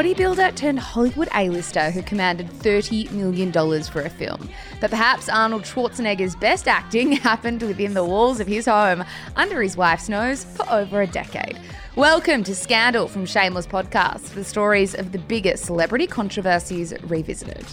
bodybuilder turned Hollywood A-lister who commanded $30 million for a film. But perhaps Arnold Schwarzenegger's best acting happened within the walls of his home, under his wife's nose, for over a decade. Welcome to Scandal from Shameless Podcast, the stories of the biggest celebrity controversies revisited.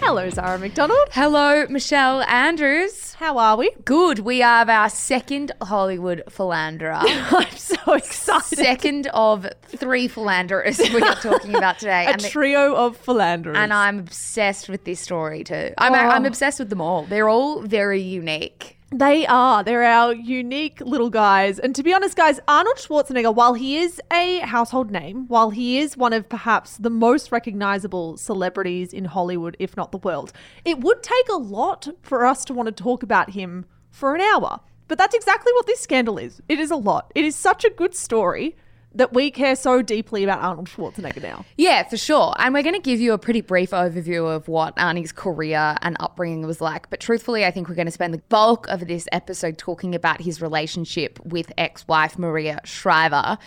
Hello, Zara McDonald. Hello, Michelle Andrews. How are we? Good. We have our second Hollywood philanderer. I'm so excited. second of three philanderers we are talking about today. a and, the- trio of philanderers. and I'm obsessed with this story too. I'm, Oh. I'm obsessed with them all. They're all very unique. They are. They're our unique little guys. And to be honest, guys, Arnold Schwarzenegger, while he is a household name, while he is one of perhaps the most recognizable celebrities in Hollywood, if not the world, it would take a lot for us to want to talk about him for an hour. But that's exactly what this scandal is. It is a lot. It is such a good story that we care so deeply about Arnold Schwarzenegger now. Yeah, for sure. And we're going to give you a pretty brief overview of what Arnie's career and upbringing was like. But truthfully, I think we're going to spend the bulk of this episode talking about his relationship with ex wife Maria Shriver.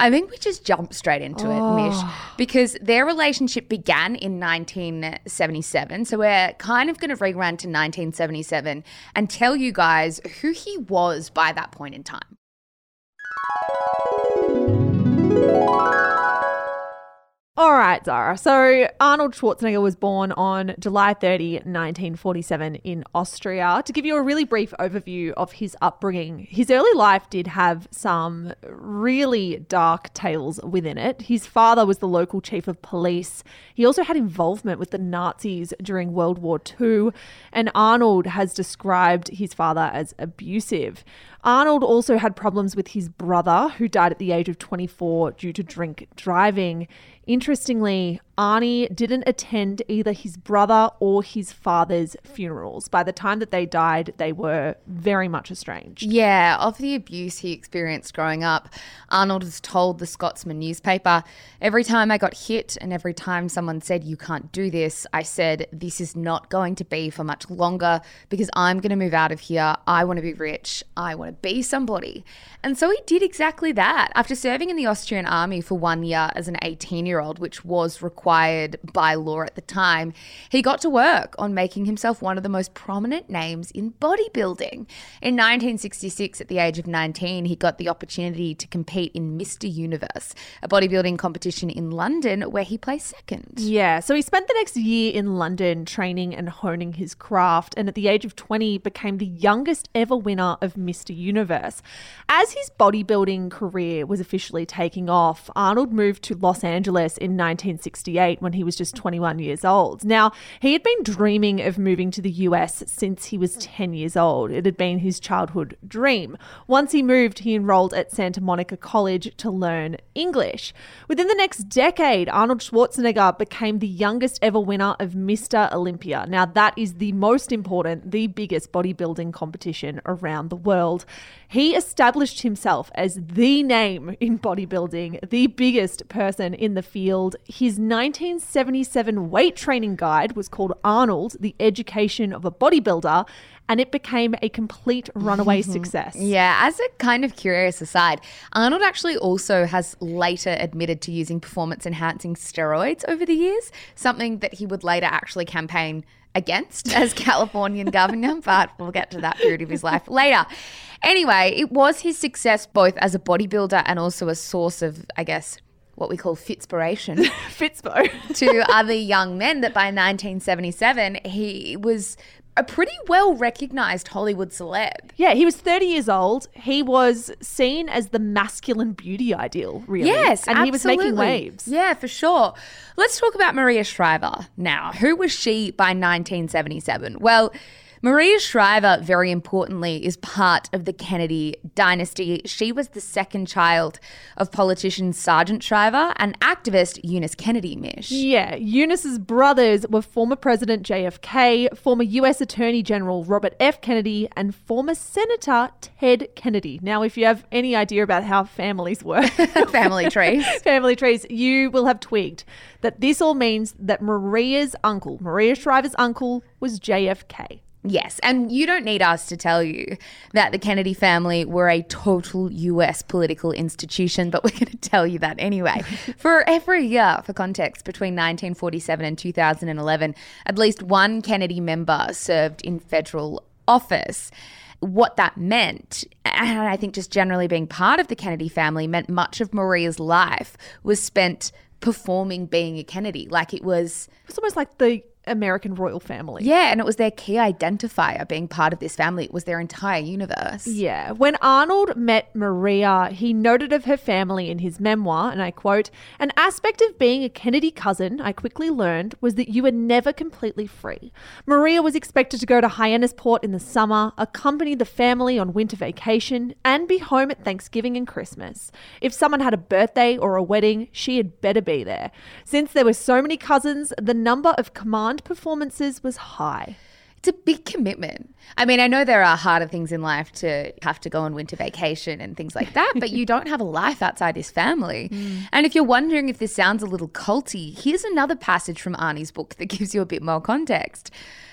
I think we just jump straight into it, oh. Mish, because their relationship began in 1977. So we're kind of going to rerun to 1977 and tell you guys who he was by that point in time. Thank you. All right, Zara. So Arnold Schwarzenegger was born on July 30, 1947, in Austria. To give you a really brief overview of his upbringing, his early life did have some really dark tales within it. His father was the local chief of police. He also had involvement with the Nazis during World War II, and Arnold has described his father as abusive. Arnold also had problems with his brother, who died at the age of 24 due to drink driving. Interestingly, Arnie didn't attend either his brother or his father's funerals. By the time that they died, they were very much estranged. Yeah, of the abuse he experienced growing up, Arnold has told the Scotsman newspaper every time I got hit and every time someone said, You can't do this, I said, This is not going to be for much longer because I'm going to move out of here. I want to be rich. I want to be somebody. And so he did exactly that. After serving in the Austrian army for one year as an 18 year old, which was required by law at the time, he got to work on making himself one of the most prominent names in bodybuilding. In 1966, at the age of 19, he got the opportunity to compete in Mr. Universe, a bodybuilding competition in London where he placed second. Yeah, so he spent the next year in London training and honing his craft, and at the age of 20 became the youngest ever winner of Mr. Universe. As his bodybuilding career was officially taking off, Arnold moved to Los Angeles in 1968 when he was just 21 years old. Now, he had been dreaming of moving to the US since he was 10 years old. It had been his childhood dream. Once he moved, he enrolled at Santa Monica College to learn English. Within the next decade, Arnold Schwarzenegger became the youngest ever winner of Mr. Olympia. Now, that is the most important, the biggest bodybuilding competition around the world. He established himself as the name in bodybuilding, the biggest person in the field. His 1977 weight training guide was called Arnold, The Education of a Bodybuilder, and it became a complete runaway success. Yeah, as a kind of curious aside, Arnold actually also has later admitted to using performance enhancing steroids over the years, something that he would later actually campaign against as Californian governor, but we'll get to that period of his life later. Anyway, it was his success both as a bodybuilder and also a source of, I guess, what we call fitspiration Fitspo. to other young men that by 1977 he was a pretty well recognized Hollywood celeb. Yeah, he was 30 years old. He was seen as the masculine beauty ideal, really. Yes, And he was making waves. Yeah, for sure. Let's talk about Maria Shriver now. Who was she by 1977? Well, Maria Shriver, very importantly, is part of the Kennedy dynasty. She was the second child of politician Sargent Shriver and activist Eunice Kennedy Mish. Yeah, Eunice's brothers were former President JFK, former US Attorney General Robert F. Kennedy, and former Senator Ted Kennedy. Now, if you have any idea about how families work, Family trees. family trees, you will have twigged that this all means that Maria's uncle, Maria Shriver's uncle, was JFK. Yes, and you don't need us to tell you that the Kennedy family were a total US political institution, but we're going to tell you that anyway. for every year, for context, between 1947 and 2011, at least one Kennedy member served in federal office. What that meant, and I think just generally being part of the Kennedy family, meant much of Maria's life was spent performing being a Kennedy. Like it was. It's almost like the American royal family. Yeah, and it was their key identifier being part of this family. It was their entire universe. Yeah. When Arnold met Maria, he noted of her family in his memoir, and I quote, An aspect of being a Kennedy cousin, I quickly learned, was that you were never completely free. Maria was expected to go to Hyannisport in the summer, accompany the family on winter vacation, and be home at Thanksgiving and Christmas. If someone had a birthday or a wedding, she had better be there. Since there were so many cousins, the number of command performances was high. It's a big commitment. I mean, I know there are harder things in life to have to go on winter vacation and things like that, but you don't have a life outside this family. Mm. And if you're wondering if this sounds a little culty, here's another passage from Arnie's book that gives you a bit more context.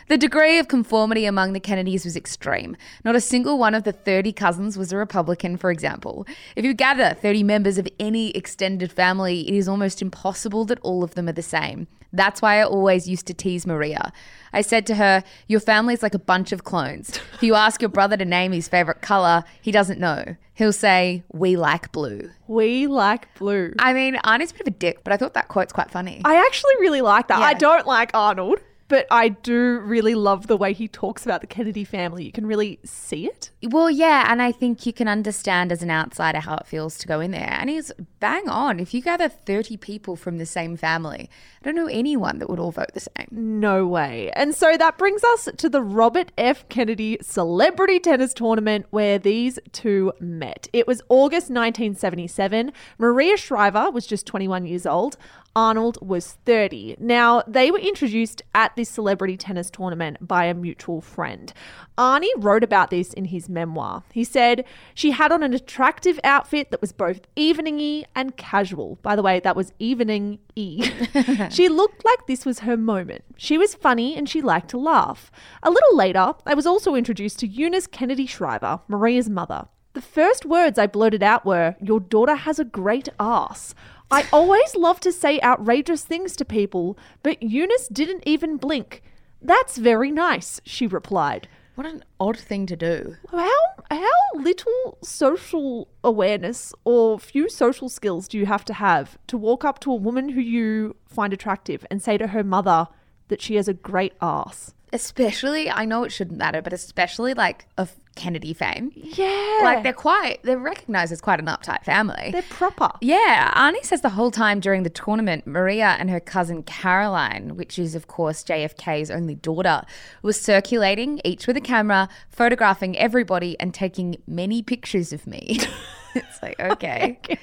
The degree of conformity among the Kennedys was extreme. Not a single one of the 30 cousins was a Republican, for example. If you gather 30 members of any extended family, it is almost impossible that all of them are the same. That's why I always used to tease Maria. I said to her, Your family's like a bunch of clones. If you ask your brother to name his favorite color, he doesn't know. He'll say, We like blue. We like blue. I mean, Arnie's a bit of a dick, but I thought that quote's quite funny. I actually really like that. Yeah. I don't like Arnold but I do really love the way he talks about the Kennedy family. You can really see it. Well, yeah, and I think you can understand as an outsider how it feels to go in there. And he's bang on. If you gather 30 people from the same family, I don't know anyone that would all vote the same. No way. And so that brings us to the Robert F. Kennedy Celebrity Tennis Tournament where these two met. It was August 1977. Maria Shriver was just 21 years old. Arnold was 30. Now, they were introduced at this celebrity tennis tournament by a mutual friend. Arnie wrote about this in his memoir. He said, She had on an attractive outfit that was both eveningy and casual. By the way, that was evening E. she looked like this was her moment. She was funny and she liked to laugh. A little later, I was also introduced to Eunice Kennedy Shriver, Maria's mother. The first words I blurted out were, Your daughter has a great ass. I always love to say outrageous things to people, but Eunice didn't even blink. That's very nice, she replied. What an odd thing to do. How how little social awareness or few social skills do you have to have to walk up to a woman who you find attractive and say to her mother that she has a great ass? Especially, I know it shouldn't matter, but especially like a Kennedy fame. Yeah. Like they're quite, they're recognized as quite an uptight family. They're proper. Yeah. Arnie says the whole time during the tournament, Maria and her cousin Caroline, which is, of course, JFK's only daughter, was circulating, each with a camera, photographing everybody and taking many pictures of me. it's like, okay. okay.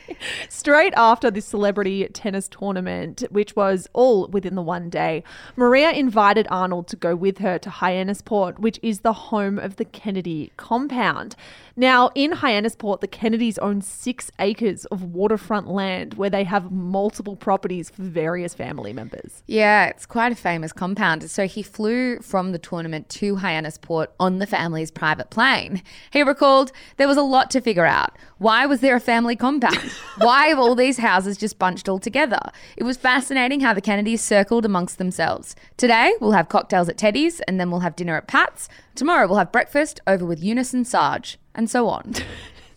Straight after this celebrity tennis tournament, which was all within the one day, Maria invited Arnold to go with her to Hyannisport, which is the home of the Kennedy compound. Now, in Hyannisport, the Kennedys own six acres of waterfront land where they have multiple properties for various family members. Yeah, it's quite a famous compound. So he flew from the tournament to Hyannisport on the family's private plane. He recalled there was a lot to figure out. Why was there a family compound? Why have all these houses just bunched all together? It was fascinating how the Kennedys circled amongst themselves. Today, we'll have cocktails at Teddy's and then we'll have dinner at Pat's. Tomorrow, we'll have breakfast over with Eunice and Sarge and so on.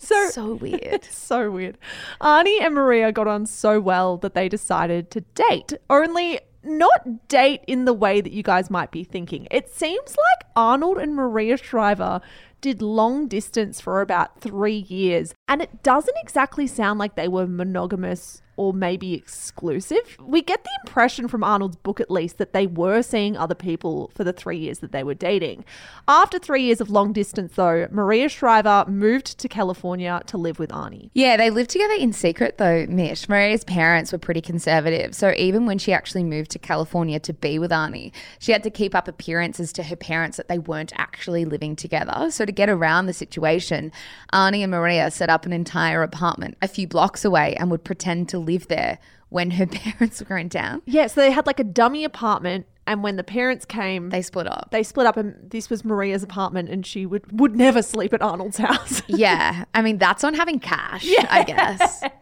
So so weird. so weird. Arnie and Maria got on so well that they decided to date. Only not date in the way that you guys might be thinking. It seems like Arnold and Maria Shriver did long distance for about three years, and it doesn't exactly sound like they were monogamous or maybe exclusive. We get the impression from Arnold's book, at least, that they were seeing other people for the three years that they were dating. After three years of long distance, though, Maria Shriver moved to California to live with Arnie. Yeah, they lived together in secret, though, Mish. Maria's parents were pretty conservative, so even when she actually moved to California to be with Arnie, she had to keep up appearances to her parents that they weren't actually living together. So to get around the situation, Arnie and Maria set up an entire apartment a few blocks away and would pretend to live there when her parents were in town. Yeah, so they had like a dummy apartment And when the parents came, They split up. they split up, and this was Maria's apartment, and she would would never sleep at Arnold's house. yeah. I mean, that's on having cash, yeah. I guess.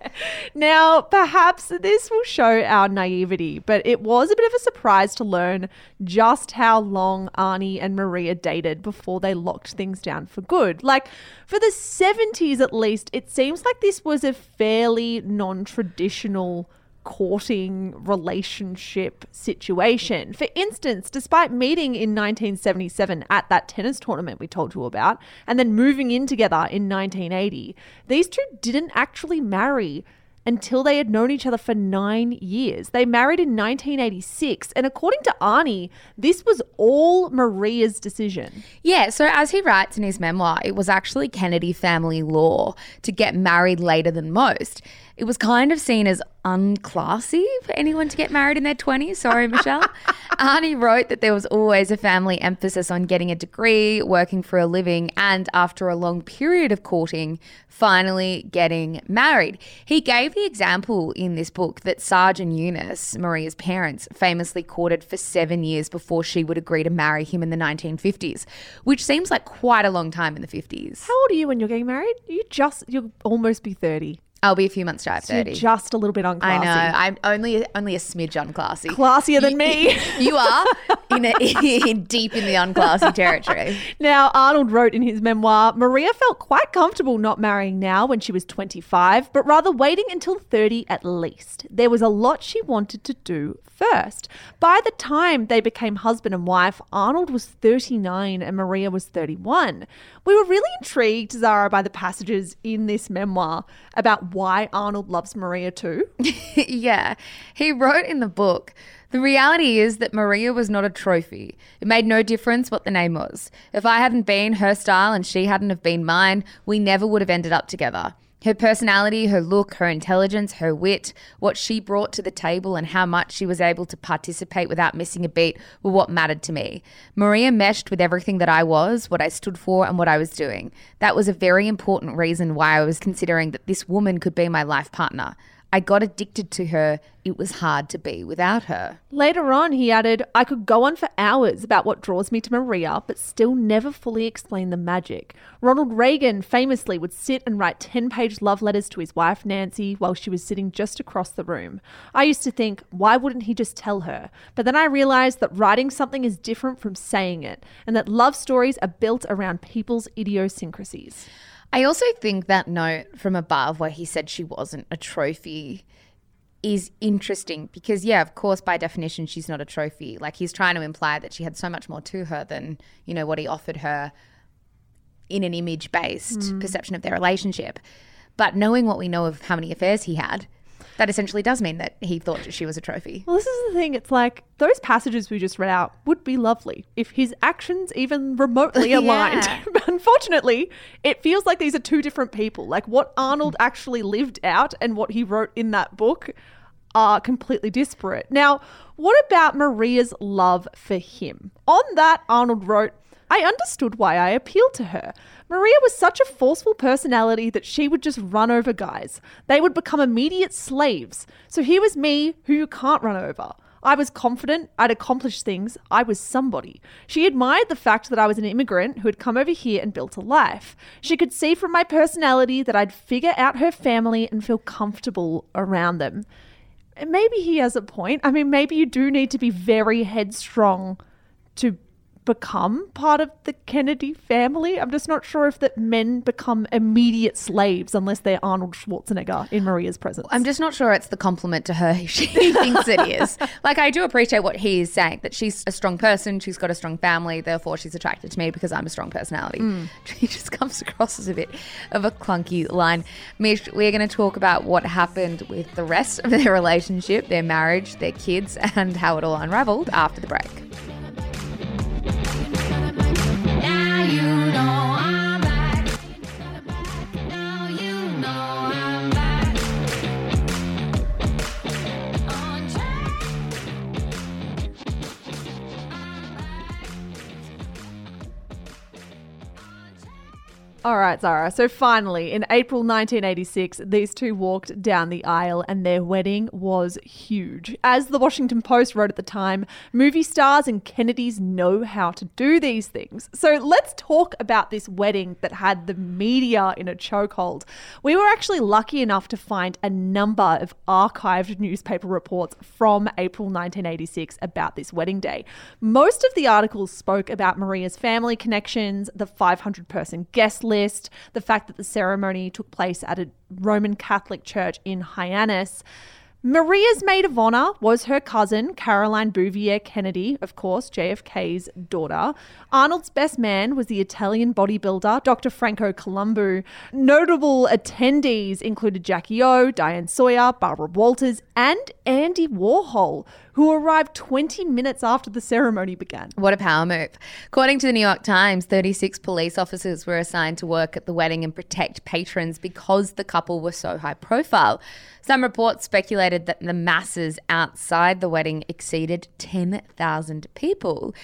Now, perhaps this will show our naivety, but it was a bit of a surprise to learn just how long Arnie and Maria dated before they locked things down for good. Like, for the 70s at least, it seems like this was a fairly non traditional courting relationship situation. For instance, despite meeting in 1977 at that tennis tournament we told you about, and then moving in together in 1980, these two didn't actually marry until they had known each other for nine years. They married in 1986, and according to Arnie, this was all Maria's decision. Yeah, so as he writes in his memoir, it was actually Kennedy family law to get married later than most. It was kind of seen as unclassy for anyone to get married in their 20s. Sorry, Michelle. Arnie wrote that there was always a family emphasis on getting a degree, working for a living, and after a long period of courting, finally getting married. He gave the example in this book that Sarge and Eunice, Maria's parents, famously courted for seven years before she would agree to marry him in the 1950s, which seems like quite a long time in the 50s. How old are you when you're getting married? You just you'll almost be 30. I'll be a few months shy of So you're 30. just a little bit unclassy. I know. I'm only only a smidge unclassy. Classier than me. you are in, a, in deep in the unclassy territory. Now, Arnold wrote in his memoir Maria felt quite comfortable not marrying now when she was 25, but rather waiting until 30 at least. There was a lot she wanted to do first. By the time they became husband and wife, Arnold was 39 and Maria was 31. We were really intrigued, Zara, by the passages in this memoir about why Arnold loves Maria too. yeah. He wrote in the book The reality is that Maria was not a trophy. It made no difference what the name was. If I hadn't been her style and she hadn't have been mine, we never would have ended up together. Her personality, her look, her intelligence, her wit, what she brought to the table, and how much she was able to participate without missing a beat were what mattered to me. Maria meshed with everything that I was, what I stood for, and what I was doing. That was a very important reason why I was considering that this woman could be my life partner. I got addicted to her. It was hard to be without her. Later on, he added, I could go on for hours about what draws me to Maria, but still never fully explain the magic. Ronald Reagan famously would sit and write 10 page love letters to his wife, Nancy, while she was sitting just across the room. I used to think, why wouldn't he just tell her? But then I realized that writing something is different from saying it, and that love stories are built around people's idiosyncrasies. I also think that note from above where he said she wasn't a trophy is interesting because yeah, of course by definition she's not a trophy. Like he's trying to imply that she had so much more to her than, you know, what he offered her in an image-based mm. perception of their relationship. But knowing what we know of how many affairs he had, that essentially does mean that he thought she was a trophy. Well, this is the thing. It's like those passages we just read out would be lovely if his actions even remotely aligned. Yeah. unfortunately, it feels like these are two different people. Like what Arnold mm-hmm. actually lived out and what he wrote in that book are completely disparate. Now, what about Maria's love for him? On that, Arnold wrote, I understood why I appealed to her. Maria was such a forceful personality that she would just run over guys. They would become immediate slaves. So here was me, who you can't run over. I was confident, I'd accomplished things, I was somebody. She admired the fact that I was an immigrant who had come over here and built a life. She could see from my personality that I'd figure out her family and feel comfortable around them. And maybe he has a point. I mean, maybe you do need to be very headstrong to become part of the Kennedy family. I'm just not sure if that men become immediate slaves unless they're Arnold Schwarzenegger in Maria's presence. I'm just not sure it's the compliment to her she thinks it is. Like, I do appreciate what he is saying that she's a strong person, she's got a strong family, therefore she's attracted to me because I'm a strong personality. Mm. He just comes across as a bit of a clunky line. Mish, we're going to talk about what happened with the rest of their relationship, their marriage, their kids, and how it all unraveled after the break. All right, Zara. So finally, in April 1986, these two walked down the aisle and their wedding was huge. As the Washington Post wrote at the time, movie stars and Kennedys know how to do these things. So let's talk about this wedding that had the media in a chokehold. We were actually lucky enough to find a number of archived newspaper reports from April 1986 about this wedding day. Most of the articles spoke about Maria's family connections, the 500 person guest list, the fact that the ceremony took place at a Roman Catholic church in Hyannis. Maria's maid of honor was her cousin, Caroline Bouvier Kennedy, of course, JFK's daughter. Arnold's best man was the Italian bodybuilder, Dr. Franco Columbu. Notable attendees included Jackie O, Diane Sawyer, Barbara Walters, and Andy Warhol, who arrived 20 minutes after the ceremony began. What a power move. According to the New York Times, 36 police officers were assigned to work at the wedding and protect patrons because the couple were so high profile. Some reports that the masses outside the wedding exceeded 10,000 people.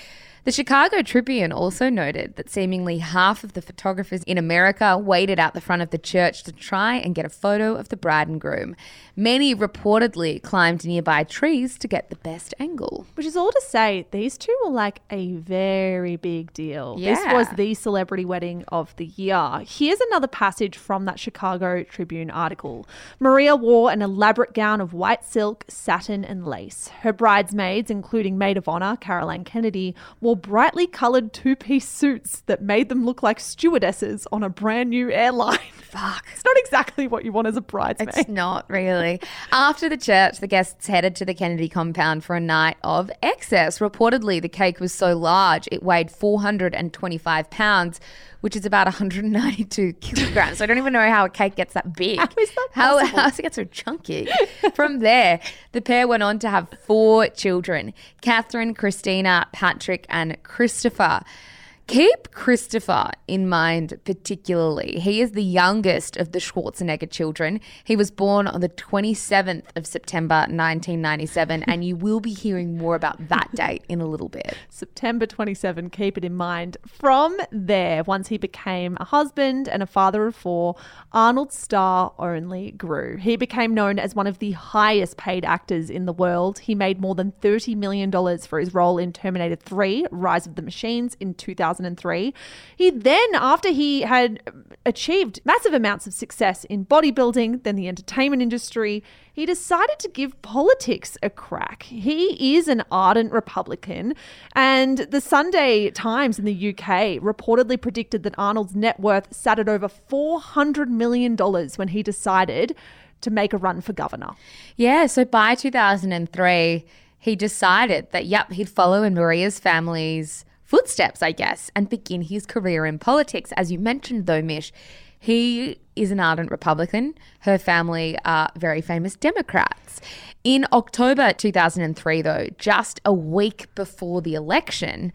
The Chicago Tribune also noted that seemingly half of the photographers in America waited out the front of the church to try and get a photo of the bride and groom. Many reportedly climbed nearby trees to get the best angle. Which is all to say, these two were like a very big deal. This was the celebrity wedding of the year. Here's another passage from that Chicago Tribune article. Maria wore an elaborate gown of white silk, satin, and lace. Her bridesmaids, including maid of honor Caroline Kennedy, wore brightly colored two piece suits that made them look like stewardesses on a brand new airline. Fuck. It's not exactly what you want as a bridesmaid. It's not really. After the church, the guests headed to the Kennedy compound for a night of excess. Reportedly, the cake was so large it weighed 425 pounds, which is about 192 kilograms. So I don't even know how a cake gets that big. How is that How, possible? how does it get so chunky? From there, the pair went on to have four children Catherine, Christina, Patrick, and Christopher. Keep Christopher in mind particularly. He is the youngest of the Schwarzenegger children. He was born on the 27th of September 1997, and you will be hearing more about that date in a little bit. September 27, keep it in mind. From there, once he became a husband and a father of four, Arnold's star only grew. He became known as one of the highest paid actors in the world. He made more than $30 million for his role in Terminator 3 Rise of the Machines in 2003. He then, after he had achieved massive amounts of success in bodybuilding, then the entertainment industry, he decided to give politics a crack. He is an ardent Republican, and the Sunday Times in the UK reportedly predicted that Arnold's net worth sat at over $400 million when he decided to make a run for governor. Yeah, so by 2003, he decided that, yep, he'd follow in Maria's family's footsteps, I guess, and begin his career in politics. As you mentioned, though, Mish, he is an ardent Republican. Her family are very famous Democrats. In October 2003, though, just a week before the election,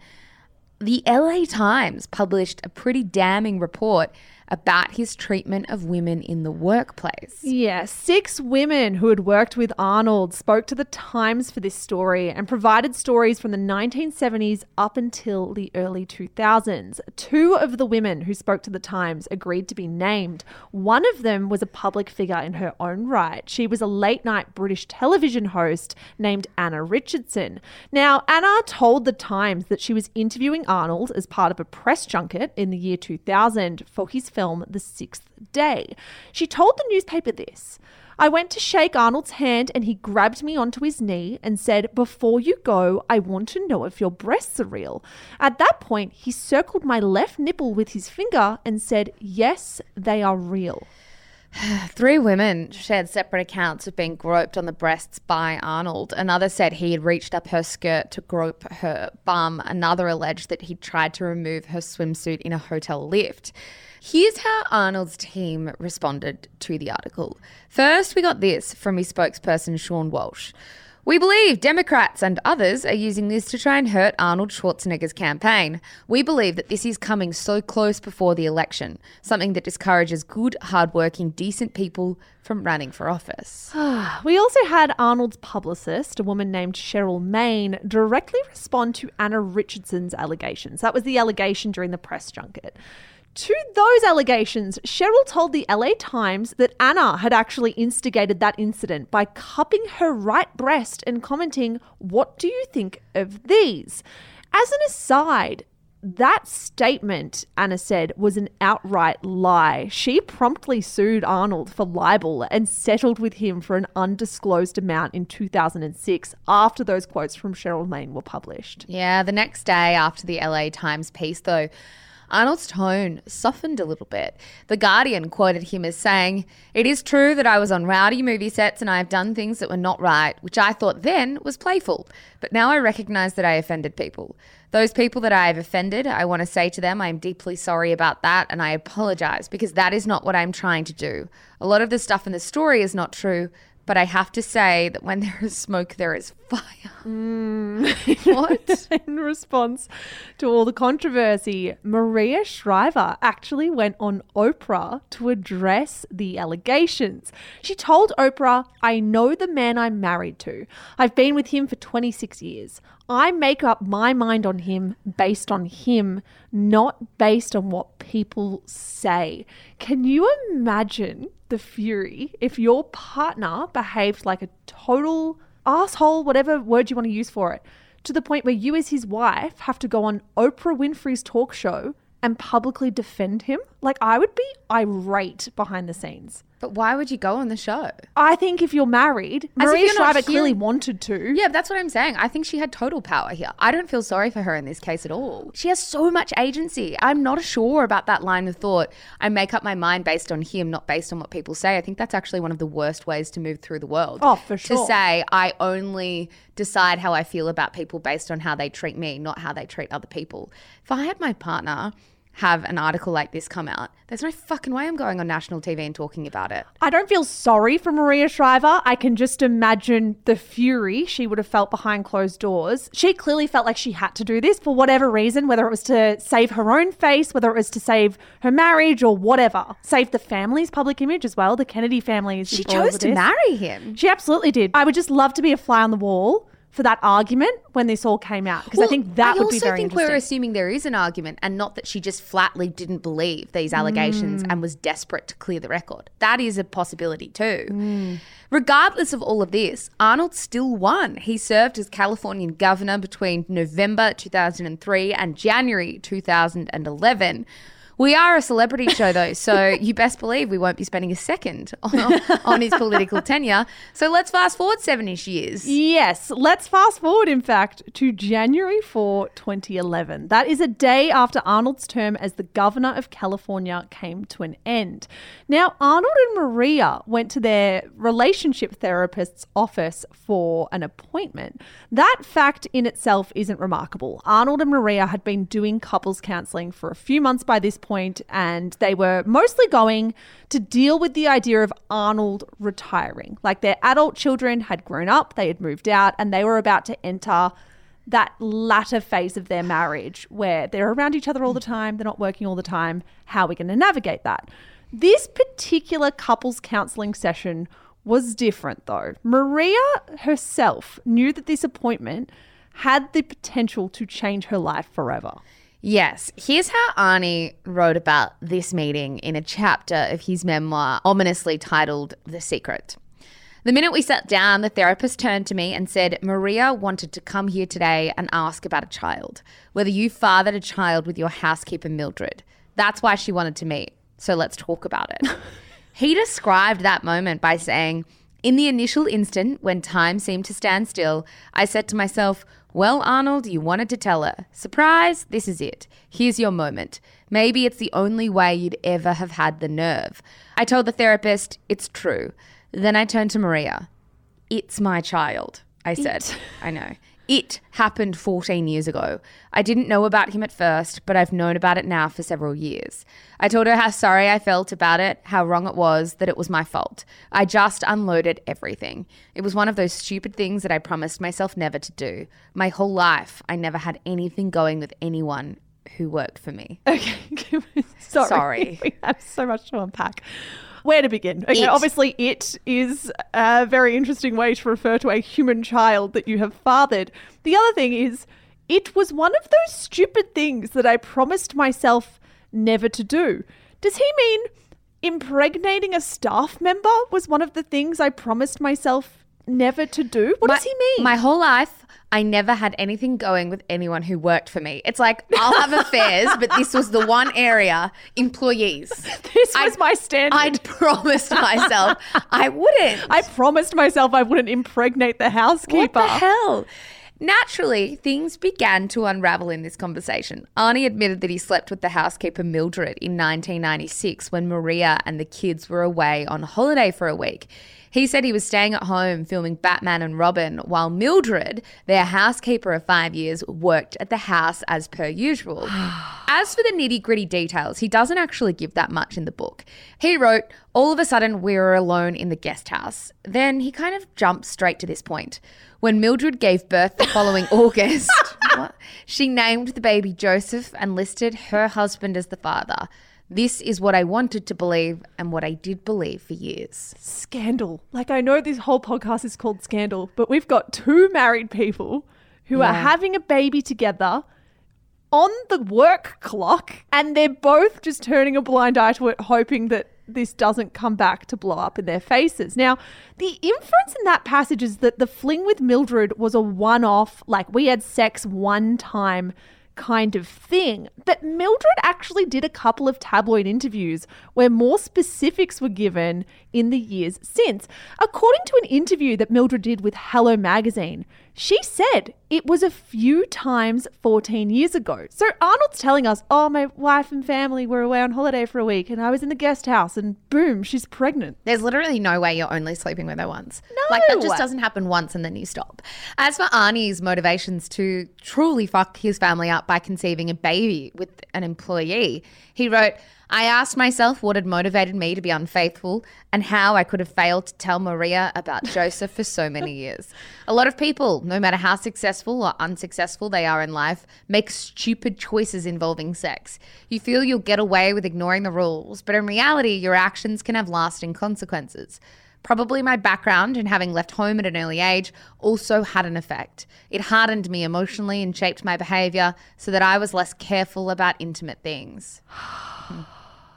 the LA Times published a pretty damning report about his treatment of women in the workplace. Yeah, six women who had worked with Arnold spoke to the Times for this story and provided stories from the 1970s up until the early 2000s. Two of the women who spoke to the Times agreed to be named. One of them was a public figure in her own right. She was a late night British television host named Anna Richardson. Now, Anna told the Times that she was interviewing Arnold as part of a press junket in the year 2000 for his film The Sixth Day. She told the newspaper this. I went to shake Arnold's hand and he grabbed me onto his knee and said, Before you go, I want to know if your breasts are real. At that point, he circled my left nipple with his finger and said, Yes, they are real. Three women shared separate accounts of being groped on the breasts by Arnold. Another said he had reached up her skirt to grope her bum. Another alleged that he tried to remove her swimsuit in a hotel lift. Here's how Arnold's team responded to the article. First, we got this from his spokesperson, Sean Walsh. We believe Democrats and others are using this to try and hurt Arnold Schwarzenegger's campaign. We believe that this is coming so close before the election, something that discourages good, hardworking, decent people from running for office. We also had Arnold's publicist, a woman named Sheryl Main, directly respond to Anna Richardson's allegations. That was the allegation during the press junket. To those allegations, Cheryl told the LA Times that Anna had actually instigated that incident by cupping her right breast and commenting, What do you think of these? As an aside, that statement, Anna said, was an outright lie. She promptly sued Arnold for libel and settled with him for an undisclosed amount in 2006 after those quotes from Sheryl Main were published. Yeah, the next day after the LA Times piece, though, Arnold's tone softened a little bit. The Guardian quoted him as saying, It is true that I was on rowdy movie sets and I have done things that were not right, which I thought then was playful. But now I recognize that I offended people. Those people that I have offended, I want to say to them, I am deeply sorry about that and I apologize because that is not what I'm trying to do. A lot of the stuff in the story is not true, but I have to say that when there is smoke, there is fire. Mm. what? in response to all the controversy, Maria Shriver actually went on Oprah to address the allegations. She told Oprah, I know the man I'm married to. I've been with him for 26 years. I make up my mind on him based on him, not based on what people say. Can you imagine the fury if your partner behaved like a total asshole, whatever word you want to use for it, to the point where you, as his wife, have to go on Oprah Winfrey's talk show and publicly defend him? Like, I would be irate behind the scenes. But why would you go on the show? I think if you're married, As Maria you're Shriver clearly wanted to. Yeah, that's what I'm saying. I think she had total power here. I don't feel sorry for her in this case at all. She has so much agency. I'm not sure about that line of thought. I make up my mind based on him, not based on what people say. I think that's actually one of the worst ways to move through the world. Oh, for sure. To say, I only decide how I feel about people based on how they treat me, not how they treat other people. If I had my partner have an article like this come out, there's no fucking way I'm going on national TV and talking about it. I don't feel sorry for Maria Shriver. I can just imagine the fury she would have felt behind closed doors. She clearly felt like she had to do this for whatever reason, whether it was to save her own face, whether it was to save her marriage or whatever. Save the family's public image as well. The Kennedy family is She chose to marry him. She absolutely did. I would just love to be a fly on the wall for that argument when this all came out because I think that would be very. I also think we're assuming there is an argument, and not that she just flatly didn't believe these allegations Mm. and was desperate to clear the record. That is a possibility too. Mm. Regardless of all of this, Arnold still won. He served as Californian governor between November 2003 and January 2011. We are a celebrity show, though, so you best believe we won't be spending a second on, on his political tenure. So let's fast forward seven ish years. Yes, let's fast forward, in fact, to January 4, 2011. That is a day after Arnold's term as the governor of California came to an end. Now, Arnold and Maria went to their relationship therapist's office for an appointment. That fact in itself isn't remarkable. Arnold and Maria had been doing couples counseling for a few months by this point, and they were mostly going to deal with the idea of Arnold retiring. Like their adult children had grown up, they had moved out, and they were about to enter that latter phase of their marriage where they're around each other all the time, they're not working all the time. How are we going to navigate that? This particular couples counseling session was different though. Maria herself knew that this appointment had the potential to change her life forever. Yes. Here's how Arnie wrote about this meeting in a chapter of his memoir, ominously titled The Secret. The minute we sat down, the therapist turned to me and said, Maria wanted to come here today and ask about a child, whether you fathered a child with your housekeeper, Mildred. That's why she wanted to meet. So let's talk about it. he described that moment by saying, In the initial instant, when time seemed to stand still, I said to myself, Well, Arnold, you wanted to tell her. Surprise, this is it. Here's your moment. Maybe it's the only way you'd ever have had the nerve. I told the therapist, It's true. Then I turned to Maria. It's my child, I said. I know. It happened 14 years ago. I didn't know about him at first, but I've known about it now for several years. I told her how sorry I felt about it, how wrong it was, that it was my fault. I just unloaded everything. It was one of those stupid things that I promised myself never to do. My whole life, I never had anything going with anyone who worked for me. Okay. Sorry. Sorry. We have so much to unpack. Where to begin? Okay, It. obviously, it is a very interesting way to refer to a human child that you have fathered. The other thing is, it was one of those stupid things that I promised myself never to do. Does he mean impregnating a staff member was one of the things I promised myself never to do? What my, does he mean? My whole life, I never had anything going with anyone who worked for me. It's like I'll have affairs, but this was the one area employees. this I- was my standard. I'd promised myself I wouldn't. I promised myself I wouldn't impregnate the housekeeper. What the hell? Naturally, things began to unravel in this conversation. Arnie admitted that he slept with the housekeeper Mildred in 1996 when Maria and the kids were away on holiday for a week. He said he was staying at home filming Batman and Robin, while Mildred, their housekeeper of five years, worked at the house as per usual. As for the nitty gritty details, he doesn't actually give that much in the book. He wrote, All of a sudden, we were alone in the guest house. Then he kind of jumped straight to this point. When Mildred gave birth the following August, she named the baby Joseph and listed her husband as the father. This is what I wanted to believe and what I did believe for years. Scandal. Like, I know this whole podcast is called Scandal, but we've got two married people who are having a baby together on the work clock, and they're both just turning a blind eye to it, hoping that this doesn't come back to blow up in their faces. Now, the inference in that passage is that the fling with Mildred was a one off, like we had sex one time kind of thing. But Mildred actually did a couple of tabloid interviews where more specifics were given in the years since. According to an interview that Mildred did with Hello Magazine, she said it was a few times 14 years ago. So Arnold's telling us, oh, my wife and family were away on holiday for a week and I was in the guest house and boom, she's pregnant. There's literally no way you're only sleeping with her once. No. Like that just doesn't happen once and then you stop. As for Arnie's motivations to truly fuck his family up by conceiving a baby with an employee, he wrote, I asked myself what had motivated me to be unfaithful and how I could have failed to tell Maria about Joseph for so many years. A lot of people, no matter how successful or unsuccessful they are in life, make stupid choices involving sex. You feel you'll get away with ignoring the rules, but in reality, your actions can have lasting consequences. Probably my background and having left home at an early age also had an effect. It hardened me emotionally and shaped my behavior so that I was less careful about intimate things. Hmm.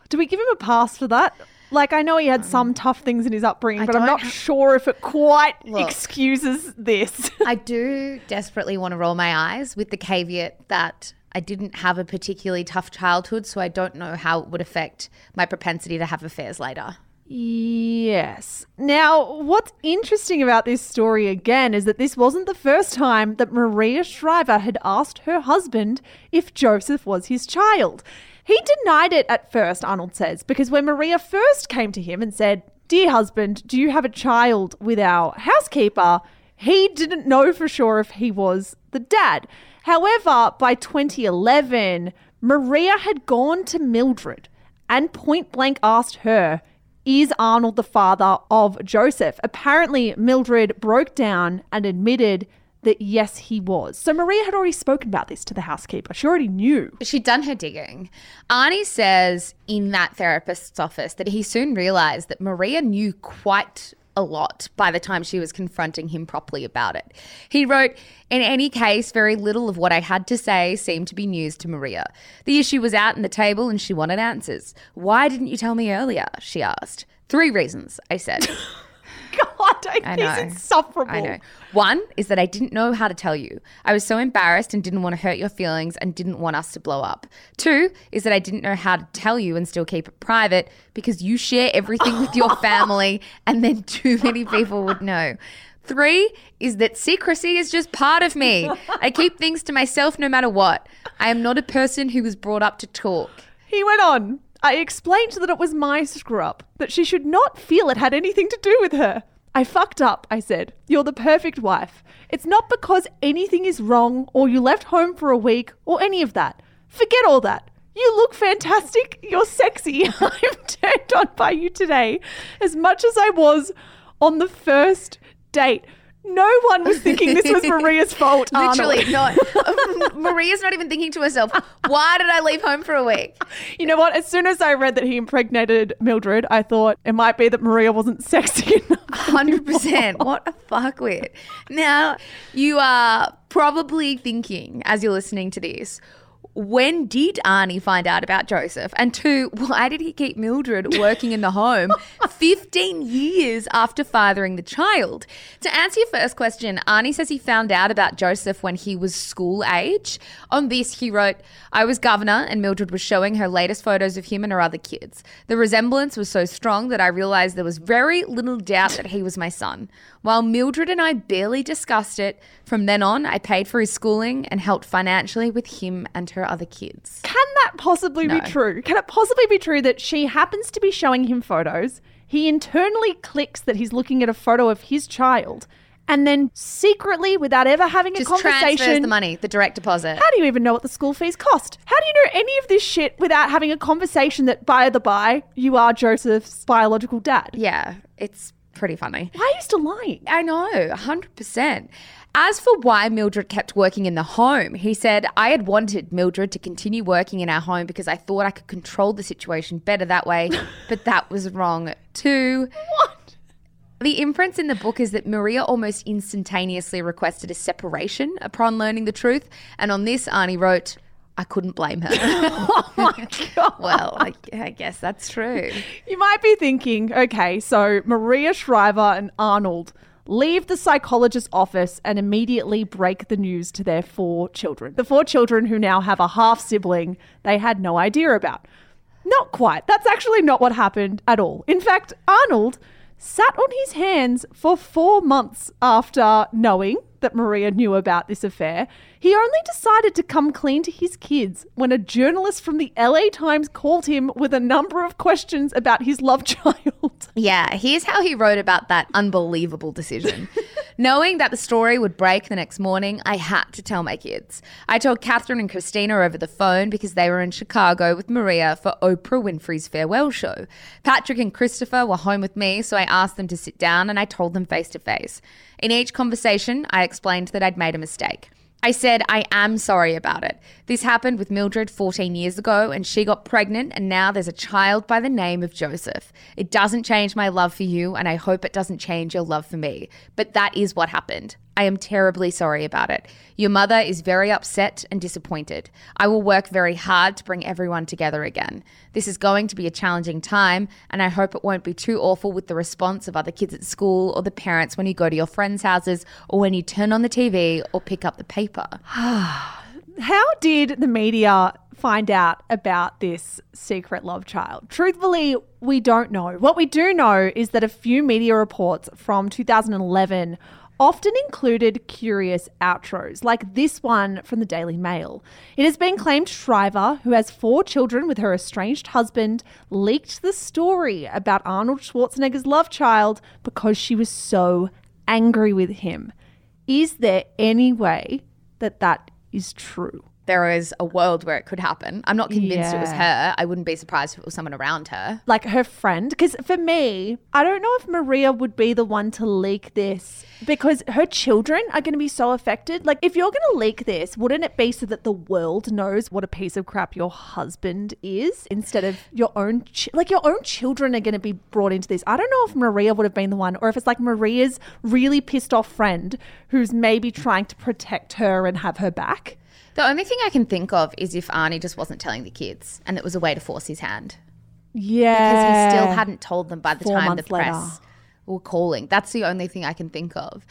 Do we give him a pass for that? Like, I know he had some um, tough things in his upbringing, I but I'm don't not ha- sure if it quite Look. excuses this. I do desperately want to roll my eyes with the caveat that I didn't have a particularly tough childhood, so I don't know how it would affect my propensity to have affairs later. Yes. Now, what's interesting about this story again is that this wasn't the first time that Maria Shriver had asked her husband if Joseph was his child. He denied it at first, Arnold says, because when Maria first came to him and said, Dear husband, do you have a child with our housekeeper? He didn't know for sure if he was the dad. However, by 2011, Maria had gone to Mildred and point blank asked her, Is Arnold the father of Joseph? Apparently, Mildred broke down and admitted that yes, he was. So Maria had already spoken about this to the housekeeper. She already knew. She'd done her digging. Arnie says in that therapist's office that he soon realized that Maria knew quite a lot by the time she was confronting him properly about it. He wrote, In any case, very little of what I had to say seemed to be news to Maria. The issue was out on the table and she wanted answers. Why didn't you tell me earlier? She asked. Three reasons, I said. God, I, I know. insufferable. I know. One is that I didn't know how to tell you. I was so embarrassed and didn't want to hurt your feelings and didn't want us to blow up. Two is that I didn't know how to tell you and still keep it private because you share everything with your family and then too many people would know. Three is that secrecy is just part of me. I keep things to myself no matter what. I am not a person who was brought up to talk. He went on. I explained that it was my screw up, that she should not feel it had anything to do with her. I fucked up, I said. You're the perfect wife. It's not because anything is wrong or you left home for a week or any of that. Forget all that. You look fantastic. You're sexy. I'm turned on by you today as much as I was on the first date. No one was thinking this was Maria's fault. Literally not. Maria's not even thinking to herself, why did I leave home for a week? You know what? As soon as I read that he impregnated Mildred, I thought it might be that Maria wasn't sexy enough. Hundred percent. What a fuckwit. Now you are probably thinking, as you're listening to this, when did Arnie find out about Joseph? And two, why did he keep Mildred working in the home 15 years after fathering the child? To answer your first question, Arnie says he found out about Joseph when he was school age. On this, he wrote, I was governor and Mildred was showing her latest photos of him and her other kids. The resemblance was so strong that I realized there was very little doubt that he was my son. While Mildred and I barely discussed it, from then on, I paid for his schooling and helped financially with him and her other kids. Can that possibly No. be true? Can it possibly be true that she happens to be showing him photos? He internally clicks that he's looking at a photo of his child, and then secretly, without ever having Just a transfers conversation, the money, the direct deposit. how do you even know what the school fees cost? How do you know any of this shit without having a conversation that, by the by, you are Joseph's biological dad? Yeah, it's pretty funny. Why are you still lying? I know, 100%. As for why Mildred kept working in the home, he said, I had wanted Mildred to continue working in our home because I thought I could control the situation better that way, but that was wrong too. What? The inference in the book is that Maria almost instantaneously requested a separation upon learning the truth. And on this, Arnie wrote, I couldn't blame her. Oh my God. well, I, I guess that's true. You might be thinking, okay, so Maria Shriver and Arnold leave the psychologist's office and immediately break the news to their four children. The four children who now have a half sibling they had no idea about. Not quite. That's actually not what happened at all. In fact, Arnold sat on his hands for four months after knowing that Maria knew about this affair. He only decided to come clean to his kids when a journalist from the LA Times called him with a number of questions about his love child. Yeah, here's how he wrote about that unbelievable decision. Knowing that the story would break the next morning, I had to tell my kids. I told Catherine and Christina over the phone because they were in Chicago with Maria for Oprah Winfrey's farewell show. Patrick and Christopher were home with me, so I asked them to sit down and I told them face to face. In each conversation, I explained that I'd made a mistake. I said, I am sorry about it. This happened with Mildred 14 years ago, and she got pregnant, and now there's a child by the name of Joseph. It doesn't change my love for you, and I hope it doesn't change your love for me. But that is what happened. I am terribly sorry about it. Your mother is very upset and disappointed. I will work very hard to bring everyone together again. This is going to be a challenging time, and I hope it won't be too awful with the response of other kids at school or the parents when you go to your friends' houses or when you turn on the TV or pick up the paper. How did the media find out about this secret love child? Truthfully, we don't know. What we do know is that a few media reports from 2011 often included curious outros, like this one from the Daily Mail. It has been claimed Shriver, who has four children with her estranged husband, leaked the story about Arnold Schwarzenegger's love child because she was so angry with him. Is there any way that that is true? There is a world where it could happen. I'm not convinced it was her. I wouldn't be surprised if it was someone around her. like her friend because for me i don't know if maria would be the one to leak this because her children are going to be so affected like if you're going to leak this wouldn't it be so that the world knows what a piece of crap your husband is instead of your own ch- like your own children are going to be brought into this i don't know if maria would have been the one or if it's like maria's really pissed off friend who's maybe trying to protect her and have her back The only thing I can think of is if Arnie just wasn't telling the kids and it was a way to force his hand. yeah Because he still hadn't told them by the Four time the months later. press were calling. That's the only thing I can think of.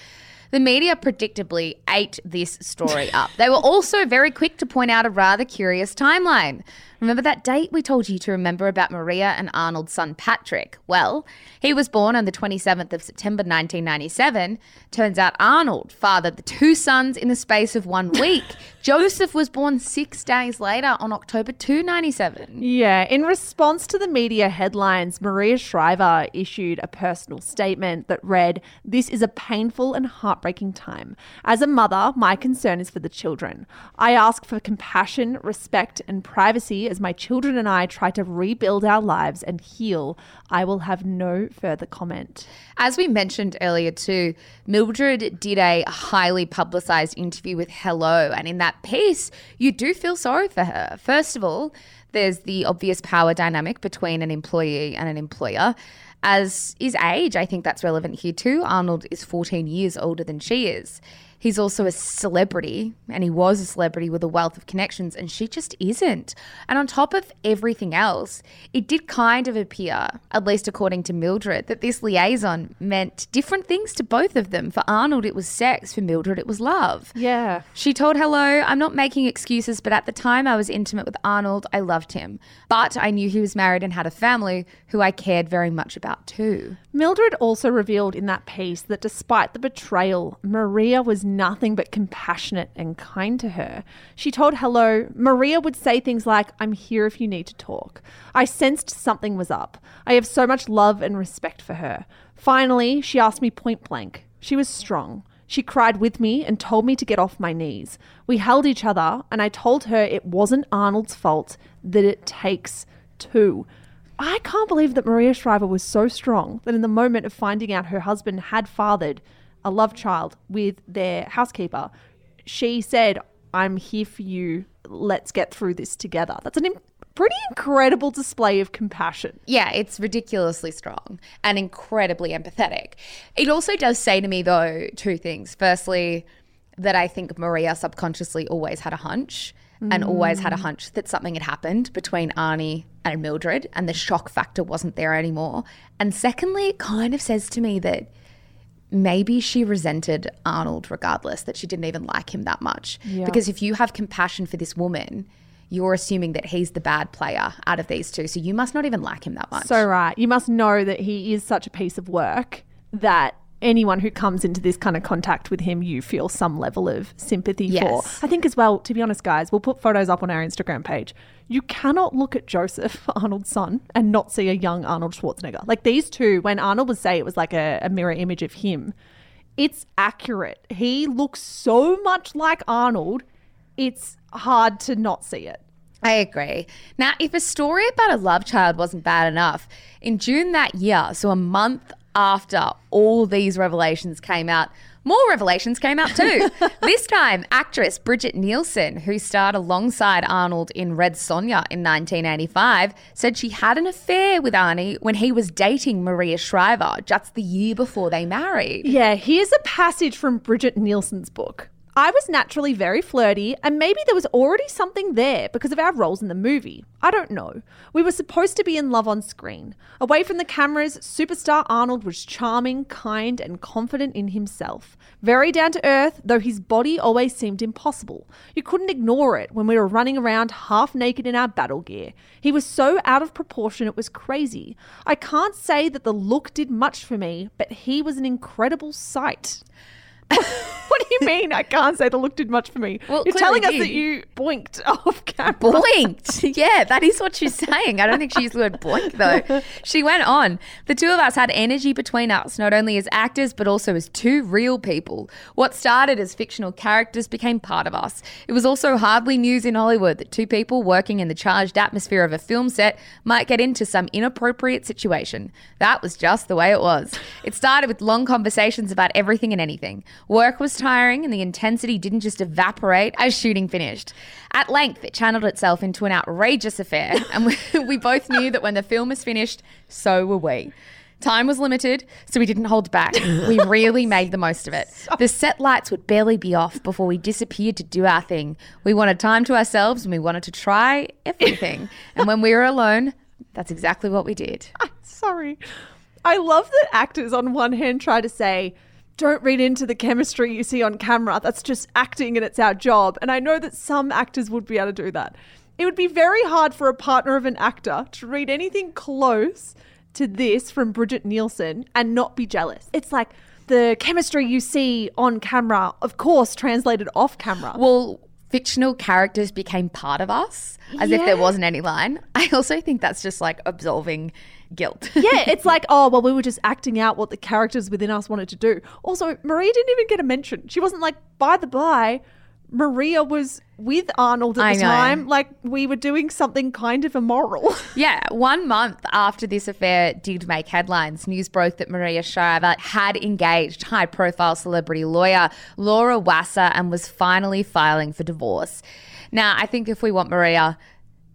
The media predictably ate this story up. They were also very quick to point out a rather curious timeline. Remember that date we told you to remember about Maria and Arnold's son Patrick? Well, he was born on the 27th of September 1997. Turns out Arnold fathered the two sons in the space of one week. Joseph was born six days later on October 2, 97. Yeah, in response to the media headlines, Maria Shriver issued a personal statement that read, This is a painful and heartbreaking time. As a mother, my concern is for the children. I ask for compassion, respect, and privacy as my children and I try to rebuild our lives and heal. I will have no further comment. As we mentioned earlier, too, Mildred did a highly publicized interview with Hello. And in that piece, you do feel sorry for her. First of all, there's the obvious power dynamic between an employee and an employer. As is age, I think that's relevant here too. Arnold is 14 years older than she is. He's also a celebrity, and he was a celebrity with a wealth of connections, and she just isn't. And on top of everything else, it did kind of appear, at least according to Mildred, that this liaison meant different things to both of them. For Arnold, it was sex, for Mildred, it was love. Yeah. She told Hello, I'm not making excuses, but at the time I was intimate with Arnold, I loved him. But I knew he was married and had a family who I cared very much about too. Mildred also revealed in that piece that despite the betrayal, Maria was nothing but compassionate and kind to her. She told Hello, Maria would say things like, I'm here if you need to talk. I sensed something was up. I have so much love and respect for her. Finally, she asked me point blank. She was strong. She cried with me and told me to get off my knees. We held each other, and I told her it wasn't Arnold's fault, that it takes two. I can't believe that Maria Shriver was so strong that in the moment of finding out her husband had fathered a love child with their housekeeper, she said, I'm here for you. Let's get through this together. That's an im- pretty incredible display of compassion. Yeah, it's ridiculously strong and incredibly empathetic. It also does say to me, though, two things. Firstly, that I think Maria subconsciously always had a hunch and mm. always had a hunch that something had happened between Arnie and Mildred and the shock factor wasn't there anymore. And secondly, it kind of says to me that maybe she resented Arnold regardless, that she didn't even like him that much. Because if you have compassion for this woman, you're assuming that he's the bad player out of these two. So you must not even like him that much. So right. You must know that he is such a piece of work that anyone who comes into this kind of contact with him, you feel some level of sympathy Yes. for. I think as well, to be honest, guys, we'll put photos up on our Instagram page. You cannot look at Joseph, Arnold's son, and not see a young Arnold Schwarzenegger. Like these two, when Arnold would say it was like a, a mirror image of him, it's accurate. He looks so much like Arnold, it's hard to not see it. I agree. Now, if a story about a love child wasn't bad enough, in June that year, so a month after all these revelations came out, more revelations came out too. this time, actress Brigitte Nielsen, who starred alongside Arnold in Red Sonja in 1985, said she had an affair with Arnie when he was dating Maria Shriver just the year before they married. Yeah, here's a passage from Brigitte Nielsen's book. I was naturally very flirty, and maybe there was already something there because of our roles in the movie. I don't know. We were supposed to be in love on screen. Away from the cameras, superstar Arnold was charming, kind, and confident in himself. Very down to earth, though his body always seemed impossible. You couldn't ignore it when we were running around half naked in our battle gear. He was so out of proportion it was crazy. I can't say that the look did much for me, but he was an incredible sight. what do you mean? I can't say the look did much for me. Well, You're telling us did. that you boinked off camera. Blinked. Yeah, that is what she's saying. I don't think she used the word blink though. She went on. The two of us had energy between us, not only as actors, but also as two real people. What started as fictional characters became part of us. It was also hardly news in Hollywood that two people working in the charged atmosphere of a film set might get into some inappropriate situation. That was just the way it was. It started with long conversations about everything and anything. Work was tiring, and the intensity didn't just evaporate as shooting finished. At length, it channeled itself into an outrageous affair, and we, we both knew that when the film was finished, so were we. Time was limited, so we didn't hold back. We really made the most of it. The set lights would barely be off before we disappeared to do our thing. We wanted time to ourselves and we wanted to try everything. and when we were alone, that's exactly what we did. Sorry. I love that actors, on one hand, try to say, don't read into the chemistry you see on camera. That's just acting and it's our job. And I know that some actors would be able to do that. It would be very hard for a partner of an actor to read anything close to this from Brigitte Nielsen and not be jealous. It's like the chemistry you see on camera, of course, translated off camera. Well, fictional characters became part of us as if there wasn't any line. I also think that's just like absolving guilt. yeah, it's like, oh, well, we were just acting out what the characters within us wanted to do. Also, Marie didn't even get a mention. She wasn't like, by the by, Maria was with Arnold at I the know. time. Like, we were doing something kind of immoral. Yeah, one month after this affair did make headlines, news broke that Maria Shriver had engaged high profile celebrity lawyer Laura Wasser and was finally filing for divorce. Now, I think if we want Maria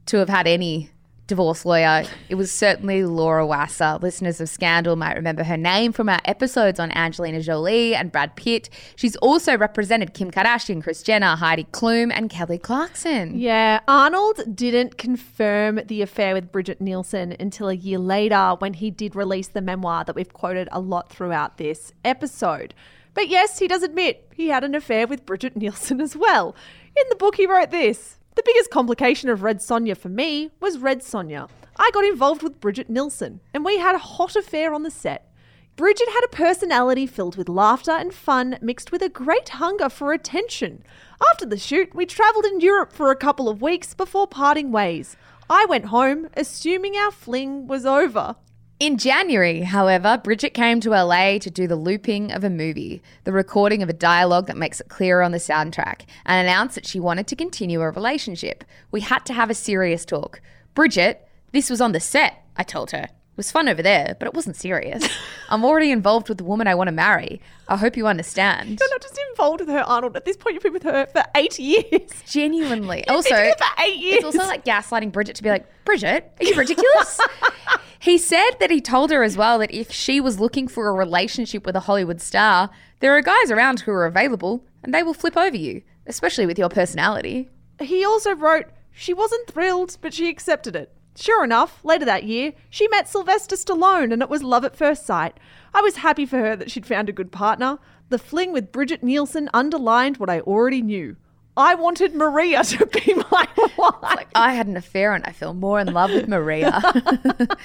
to have had any divorce lawyer. It was certainly Laura Wasser. Listeners of Scandal might remember her name from our episodes on Angelina Jolie and Brad Pitt. She's also represented Kim Kardashian, Kris Jenner, Heidi Klum, and Kelly Clarkson. Yeah, Arnold didn't confirm the affair with Brigitte Nielsen until a year later when he did release the memoir that we've quoted a lot throughout this episode. But yes, he does admit he had an affair with Brigitte Nielsen as well. In the book, he wrote this The biggest complication of Red Sonja for me was Red Sonja. I got involved with Brigitte Nielsen, and we had a hot affair on the set. Brigitte had a personality filled with laughter and fun mixed with a great hunger for attention. After the shoot, we travelled in Europe for a couple of weeks before parting ways. I went home, assuming our fling was over. In January, however, Brigitte came to LA to do the looping of a movie, the recording of a dialogue that makes it clearer on the soundtrack, and announced that she wanted to continue a relationship. We had to have a serious talk. Brigitte, this was on the set, I told her. It was fun over there, but it wasn't serious. I'm already involved with the woman I want to marry. I hope you understand. You're not just involved with her, Arnold. At this point, you've been with her for eight years. Genuinely. You've also, for eight years. it's also like gaslighting Brigitte to be like, Brigitte, are you ridiculous? he said that he told her as well that if she was looking for a relationship with a Hollywood star, there are guys around who are available and they will flip over you, especially with your personality. He also wrote, She wasn't thrilled, but she accepted it. Sure enough, later that year, she met Sylvester Stallone and it was love at first sight. I was happy for her that she'd found a good partner. The fling with Brigitte Nielsen underlined what I already knew. I wanted Maria to be my wife. Like, I had an affair and I feel more in love with Maria.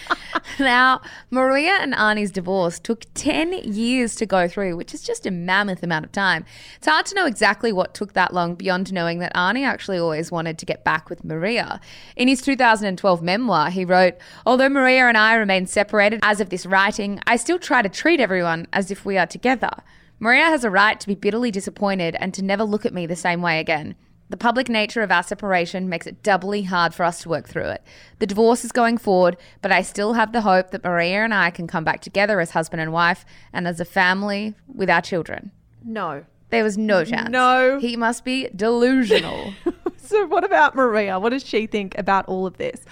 now, Maria and Arnie's divorce took 10 years to go through, which is just a mammoth amount of time. It's hard to know exactly what took that long beyond knowing that Arnie actually always wanted to get back with Maria. In his 2012 memoir, he wrote, Although Maria and I remain separated as of this writing, I still try to treat everyone as if we are together. Maria has a right to be bitterly disappointed and to never look at me the same way again. The public nature of our separation makes it doubly hard for us to work through it. The divorce is going forward, but I still have the hope that Maria and I can come back together as husband and wife and as a family with our children. no. There was no chance. No. He must be delusional. So, what about Maria? What does she think about all of this?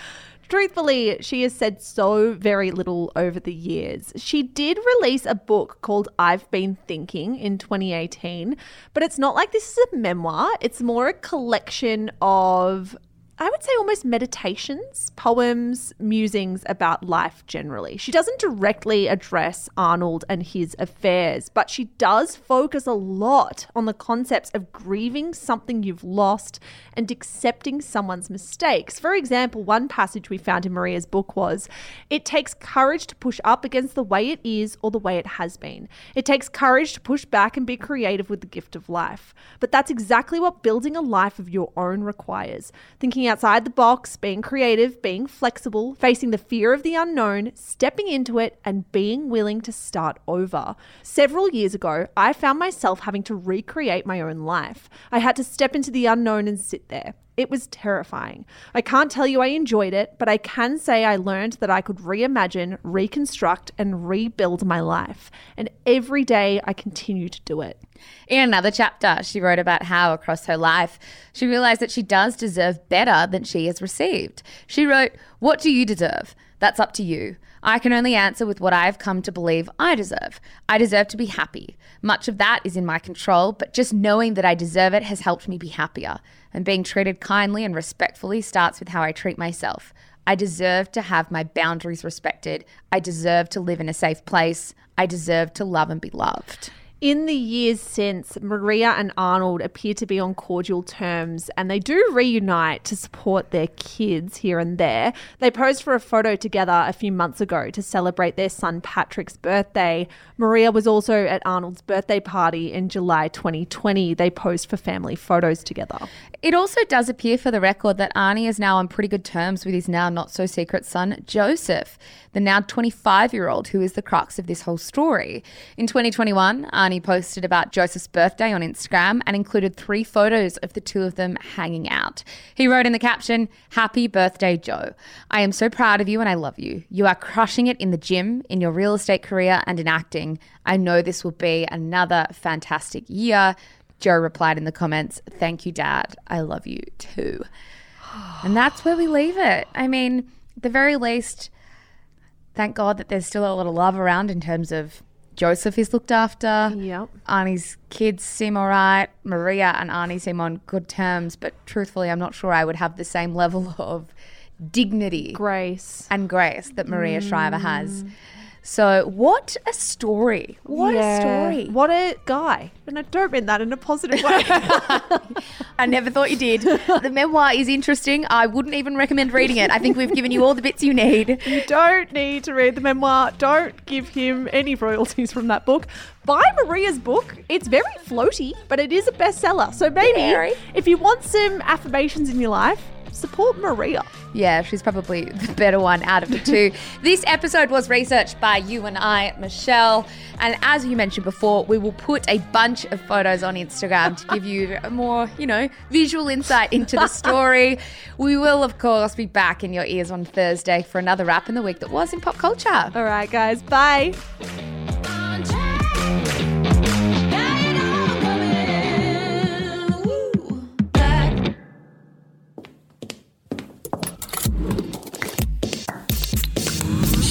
Truthfully, she has said so very little over the years. She did release a book called I've Been Thinking in 2018, but it's not like this is a memoir. It's more a collection of I would say almost meditations, poems, musings about life generally. She doesn't directly address Arnold and his affairs, but she does focus a lot on the concepts of grieving something you've lost and accepting someone's mistakes. For example, one passage we found in Maria's book was It takes courage to push up against the way it is or the way it has been. It takes courage to push back and be creative with the gift of life. But that's exactly what building a life of your own requires. Thinking outside the box, being creative, being flexible, facing the fear of the unknown, stepping into it, and being willing to start over. Several years ago, I found myself having to recreate my own life. I had to step into the unknown and sit there. It was terrifying. I can't tell you I enjoyed it, but I can say I learned that I could reimagine, reconstruct, and rebuild my life. And every day I continue to do it. In another chapter, she wrote about how across her life she realized that she does deserve better than she has received. She wrote, What do you deserve? That's up to you. I can only answer with what I've come to believe I deserve. I deserve to be happy. Much of that is in my control, but just knowing that I deserve it has helped me be happier. And being treated kindly and respectfully starts with how I treat myself. I deserve to have my boundaries respected. I deserve to live in a safe place. I deserve to love and be loved. In the years since, Maria and Arnold appear to be on cordial terms and they do reunite to support their kids here and there. They posed for a photo together a few months ago to celebrate their son Patrick's birthday. Maria was also at Arnold's birthday party in July 2020. They posed for family photos together. It also does appear for the record that Arnie is now on pretty good terms with his now not so secret son, Joseph, the now 25 year old who is the crux of this whole story. In 2021, Arnie posted about Joseph's birthday on Instagram and included three photos of the two of them hanging out. He wrote in the caption, Happy birthday, Joe. I am so proud of you and I love you. You are crushing it in the gym, in your real estate career, and in acting. I know this will be another fantastic year. Joe replied in the comments, Thank you, Dad. I love you too. And that's where we leave it. I mean, the very least, thank God that there's still a lot of love around in terms of Joseph is looked after. Yep. Arnie's kids seem all right. Maria and Arnie seem on good terms, but truthfully, I'm not sure I would have the same level of dignity Grace. and grace that Maria Shriver has. Mm. So, what a story! What Yeah. a story! What a guy. And I don't mean that in a positive way. I never thought you did. the memoir is interesting. I wouldn't even recommend reading it. I think we've given you all the bits you need. you don't need to read the memoir. Don't give him any royalties from that book. Buy Maria's book. It's very floaty, but it is a bestseller. So maybe if you want some affirmations in your life, support Maria. Yeah, she's probably the better one out of the two. this episode was researched by you and I, Michelle. And as you mentioned before, we will put a bunch of photos on Instagram to give you a more, you know, visual insight into the story. we will, of course, be back in your ears on Thursday for another wrap in the week that was in pop culture. All right, guys. Bye.